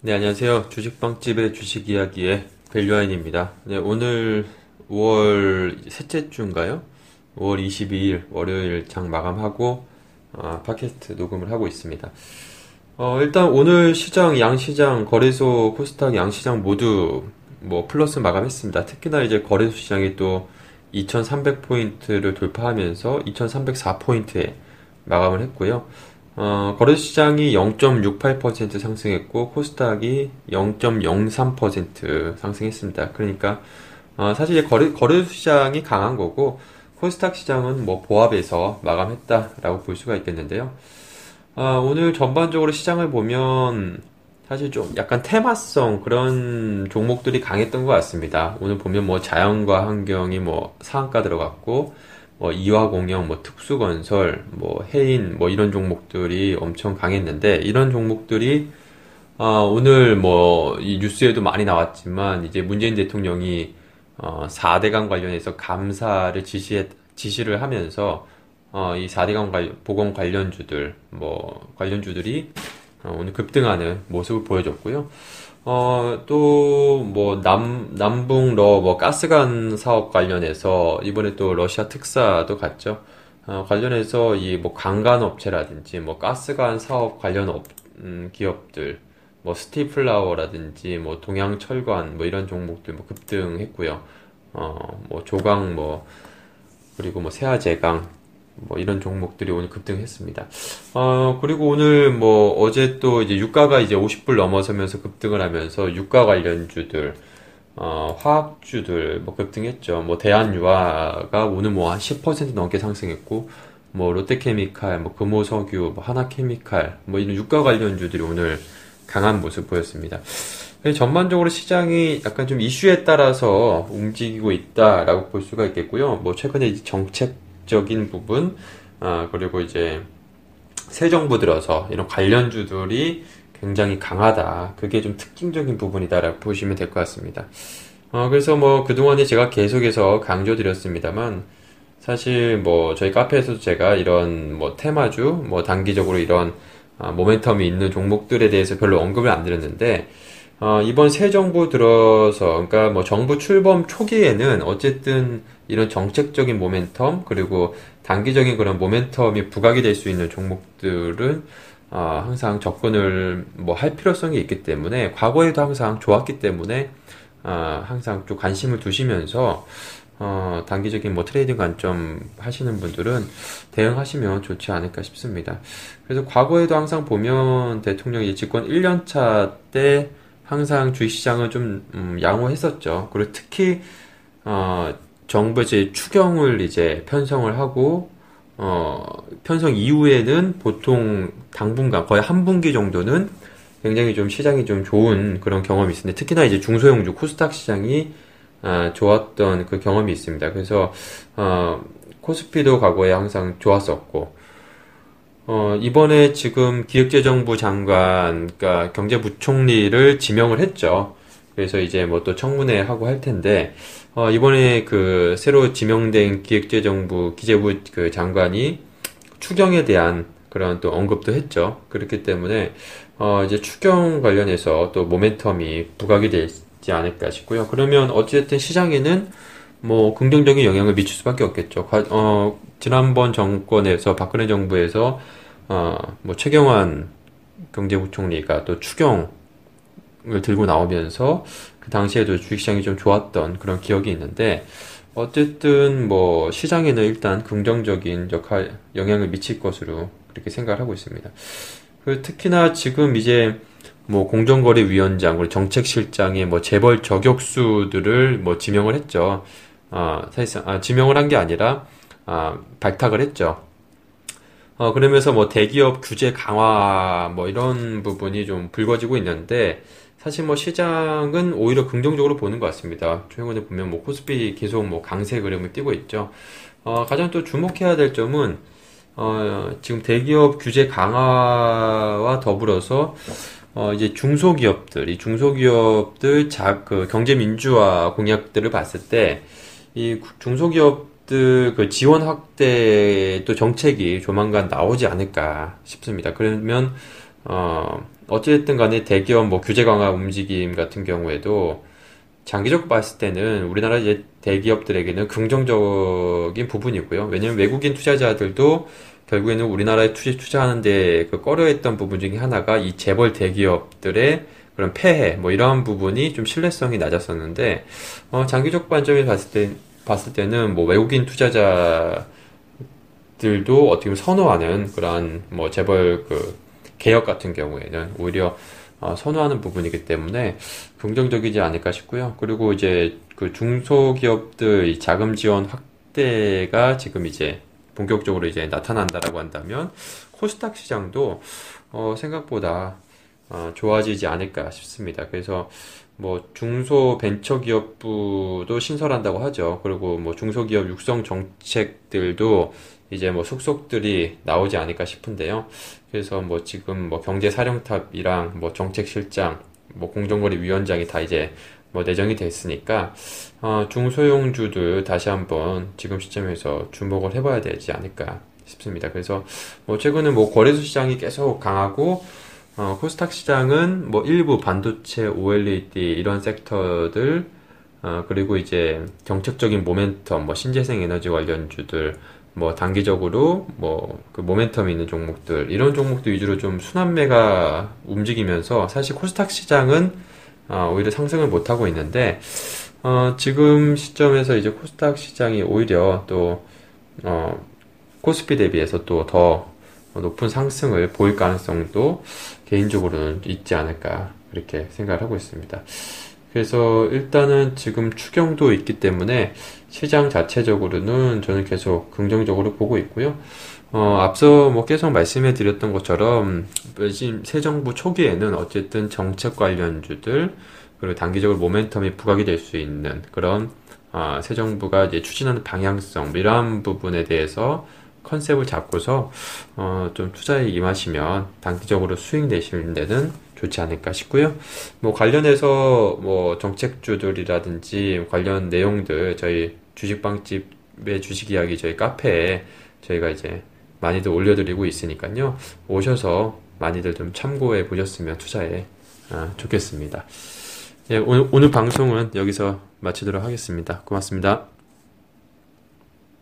네, 안녕하세요. 주식빵집의 주식 이야기의 밸류아인입니다. 네, 오늘 5월 셋째 주인가요? 5월 22일 월요일 장 마감하고 어, 팟캐스트 녹음을 하고 있습니다. 어, 일단 오늘 시장, 양시장, 거래소, 코스닥, 양시장 모두 뭐 플러스 마감했습니다. 특히나 이제 거래소 시장이 또 2300포인트를 돌파하면서 2304포인트에 마감을 했고요. 어, 거래소 시장이 0.68% 상승했고 코스닥이 0.03% 상승했습니다. 그러니까 어, 사실 거래 거래소 시장이 강한 거고 코스닥 시장은 뭐 보합에서 마감했다라고 볼 수가 있겠는데요. 어, 오늘 전반적으로 시장을 보면 사실 좀 약간 테마성 그런 종목들이 강했던 것 같습니다. 오늘 보면 뭐 자연과 환경이 뭐 상한가 들어갔고 뭐 이화공영, 뭐 특수건설, 뭐 해인, 뭐 이런 종목들이 엄청 강했는데 이런 종목들이 어, 오늘 뭐이 뉴스에도 많이 나왔지만 이제 문재인 대통령이 어, 4대강 관련해서 감사를 지시해, 지시를 하면서 어, 이 4대강 관, 보건 관련주들 뭐 관련주들이 어, 오늘 급등하는 모습을 보여줬고요. 어, 또, 뭐, 남, 남북 러, 뭐, 가스관 사업 관련해서, 이번에 또 러시아 특사도 갔죠. 어, 관련해서 이, 뭐, 강간업체라든지, 뭐, 가스관 사업 관련 업, 음, 기업들, 뭐, 스틸플라워라든지, 뭐, 동양철관, 뭐, 이런 종목들, 뭐, 급등했고요. 어, 뭐, 조강, 뭐, 그리고 뭐, 세아제강, 뭐 이런 종목들이 오늘 급등했습니다. 어, 그리고 오늘 뭐 어제 또 이제 유가가 이제 50불 넘어서면서 급등을 하면서 유가 관련주들, 어, 화학주들 뭐 급등했죠. 뭐 대한유화가 오늘 뭐 한 10% 넘게 상승했고, 뭐 롯데케미칼, 뭐 금호석유, 뭐 하나케미칼, 뭐 이런 유가 관련주들이 오늘 강한 모습 보였습니다. 전반적으로 시장이 약간 좀 이슈에 따라서 움직이고 있다라고 볼 수가 있겠고요. 뭐 최근에 정책 적인 부분, 아, 그리고 이제 새 정부 들어서 이런 관련주들이 굉장히 강하다. 그게 좀 특징적인 부분이다라고 보시면 될 것 같습니다. 어, 그래서 뭐 그동안에 제가 계속해서 강조드렸습니다만, 사실 뭐 저희 카페에서도 제가 이런 뭐 테마주, 뭐 단기적으로 이런 아, 모멘텀이 있는 종목들에 대해서 별로 언급을 안 드렸는데, 어, 이번 새 정부 들어서, 그러니까 뭐 정부 출범 초기에는 어쨌든 이런 정책적인 모멘텀, 그리고 단기적인 그런 모멘텀이 부각이 될 수 있는 종목들은 어, 항상 접근을 뭐 할 필요성이 있기 때문에, 과거에도 항상 좋았기 때문에, 어, 항상 좀 관심을 두시면서, 어, 단기적인 뭐 트레이딩 관점 하시는 분들은 대응하시면 좋지 않을까 싶습니다. 그래서 과거에도 항상 보면 대통령이 집권 1년차 때 항상 주식시장을 좀 음, 양호했었죠. 그리고 특히 어, 정부 이제 추경을 이제 편성을 하고 어, 편성 이후에는 보통 당분간 거의 한 분기 정도는 굉장히 좀 시장이 좀 좋은 그런 경험이 있는데 특히나 이제 중소형주 코스닥 시장이 아, 좋았던 그 경험이 있습니다. 그래서 어, 코스피도 과거에 항상 좋았었고 어, 이번에 지금 기획재정부 장관, 그러니까 경제부총리를 지명을 했죠. 그래서 이제 뭐 또 청문회 하고 할 텐데, 어, 이번에 그 새로 지명된 기획재정부 기재부 그 장관이 추경에 대한 그런 또 언급도 했죠. 그렇기 때문에, 어, 이제 추경 관련해서 또 모멘텀이 부각이 되지 않을까 싶고요. 그러면 어찌됐든 시장에는 뭐 긍정적인 영향을 미칠 수밖에 없겠죠. 어, 지난번 정권에서 박근혜 정부에서 어, 뭐 최경환 경제부총리가 또 추경을 들고 나오면서 그 당시에도 주식시장이 좀 좋았던 그런 기억이 있는데 어쨌든 뭐 시장에는 일단 긍정적인 역할 영향을 미칠 것으로 그렇게 생각을 하고 있습니다. 그 특히나 지금 이제 뭐 공정거래위원장 그리고 정책실장의 뭐 재벌 저격수들을 뭐 지명을 했죠. 아, 사실상 아, 지명을 한 게 아니라 아, 발탁을 했죠. 어, 그러면서 뭐 대기업 규제 강화 뭐 이런 부분이 좀 불거지고 있는데 사실 뭐 시장은 오히려 긍정적으로 보는 것 같습니다. 최근에 보면 뭐 코스피 계속 뭐 강세 그림을 띄고 있죠. 어, 가장 또 주목해야 될 점은 어, 지금 대기업 규제 강화와 더불어서 어, 이제 중소기업들, 이 중소기업들 자, 그 경제 민주화 공약들을 봤을 때 이 중소기업 것들 그 지원 확대 또 정책이 조만간 나오지 않을까 싶습니다. 그러면 어, 어찌됐든 간에 대기업 뭐 규제 강화 움직임 같은 경우에도 장기적 봤을 때는 우리나라 이제 대기업들에게는 긍정적인 부분이고요. 왜냐면 외국인 투자자들도 결국에는 우리나라에 투자, 투자하는데 그 꺼려했던 부분 중에 하나가 이 재벌 대기업들의 그런 폐해, 뭐 이러한 부분이 좀 신뢰성이 낮았었는데, 어, 장기적 관점에서 봤을 때, 봤을 때는 뭐 외국인 투자자들도 어떻게 보면 선호하는 그러한 뭐 재벌 그 개혁 같은 경우에는 오히려 어, 선호하는 부분이기 때문에 긍정적이지 않을까 싶고요. 그리고 이제 그 중소기업들 자금 지원 확대가 지금 이제 본격적으로 이제 나타난다라고 한다면 코스닥 시장도 어, 생각보다 어, 좋아지지 않을까 싶습니다. 그래서 뭐 중소 벤처기업부도 신설한다고 하죠. 그리고 뭐 중소기업 육성 정책들도 이제 뭐 속속들이 나오지 않을까 싶은데요. 그래서 뭐 지금 뭐 경제사령탑이랑 뭐 정책실장, 뭐 공정거래위원장이 다 이제 뭐 내정이 됐으니까 어, 중소형주들 다시 한번 지금 시점에서 주목을 해봐야 되지 않을까 싶습니다. 그래서 뭐 최근에 뭐 거래소 시장이 계속 강하고 어, 코스닥 시장은 뭐 일부 반도체, OLED 이런 섹터들 어, 그리고 이제 정책적인 모멘텀, 뭐 신재생 에너지 관련주들 뭐 단기적으로 뭐 그 모멘텀 있는 종목들 이런 종목들 위주로 좀 순환매가 움직이면서 사실 코스닥 시장은 어, 오히려 상승을 못 하고 있는데 어, 지금 시점에서 이제 코스닥 시장이 오히려 또 어, 코스피 대비해서 또 더 높은 상승을 보일 가능성도 개인적으로는 있지 않을까 그렇게 생각을 하고 있습니다. 그래서 일단은 지금 추경도 있기 때문에 시장 자체적으로는 저는 계속 긍정적으로 보고 있고요. 어, 앞서 뭐 계속 말씀해 드렸던 것처럼 지금 새 정부 초기에는 어쨌든 정책 관련주들 그리고 단기적으로 모멘텀이 부각이 될 수 있는 그런 어, 새 정부가 이제 추진하는 방향성 뭐 이러한 부분에 대해서 컨셉을 잡고서 어, 좀 투자에 임하시면 단기적으로 수익 내시는 데는 좋지 않을까 싶고요. 뭐 관련해서 뭐 정책주들이라든지 관련 내용들 저희 주식방집의 주식 이야기 저희 카페에 저희가 이제 많이들 올려드리고 있으니까요. 오셔서 많이들 좀 참고해 보셨으면 투자에 아, 좋겠습니다. 예, 오늘, 오늘 방송은 여기서 마치도록 하겠습니다. 고맙습니다.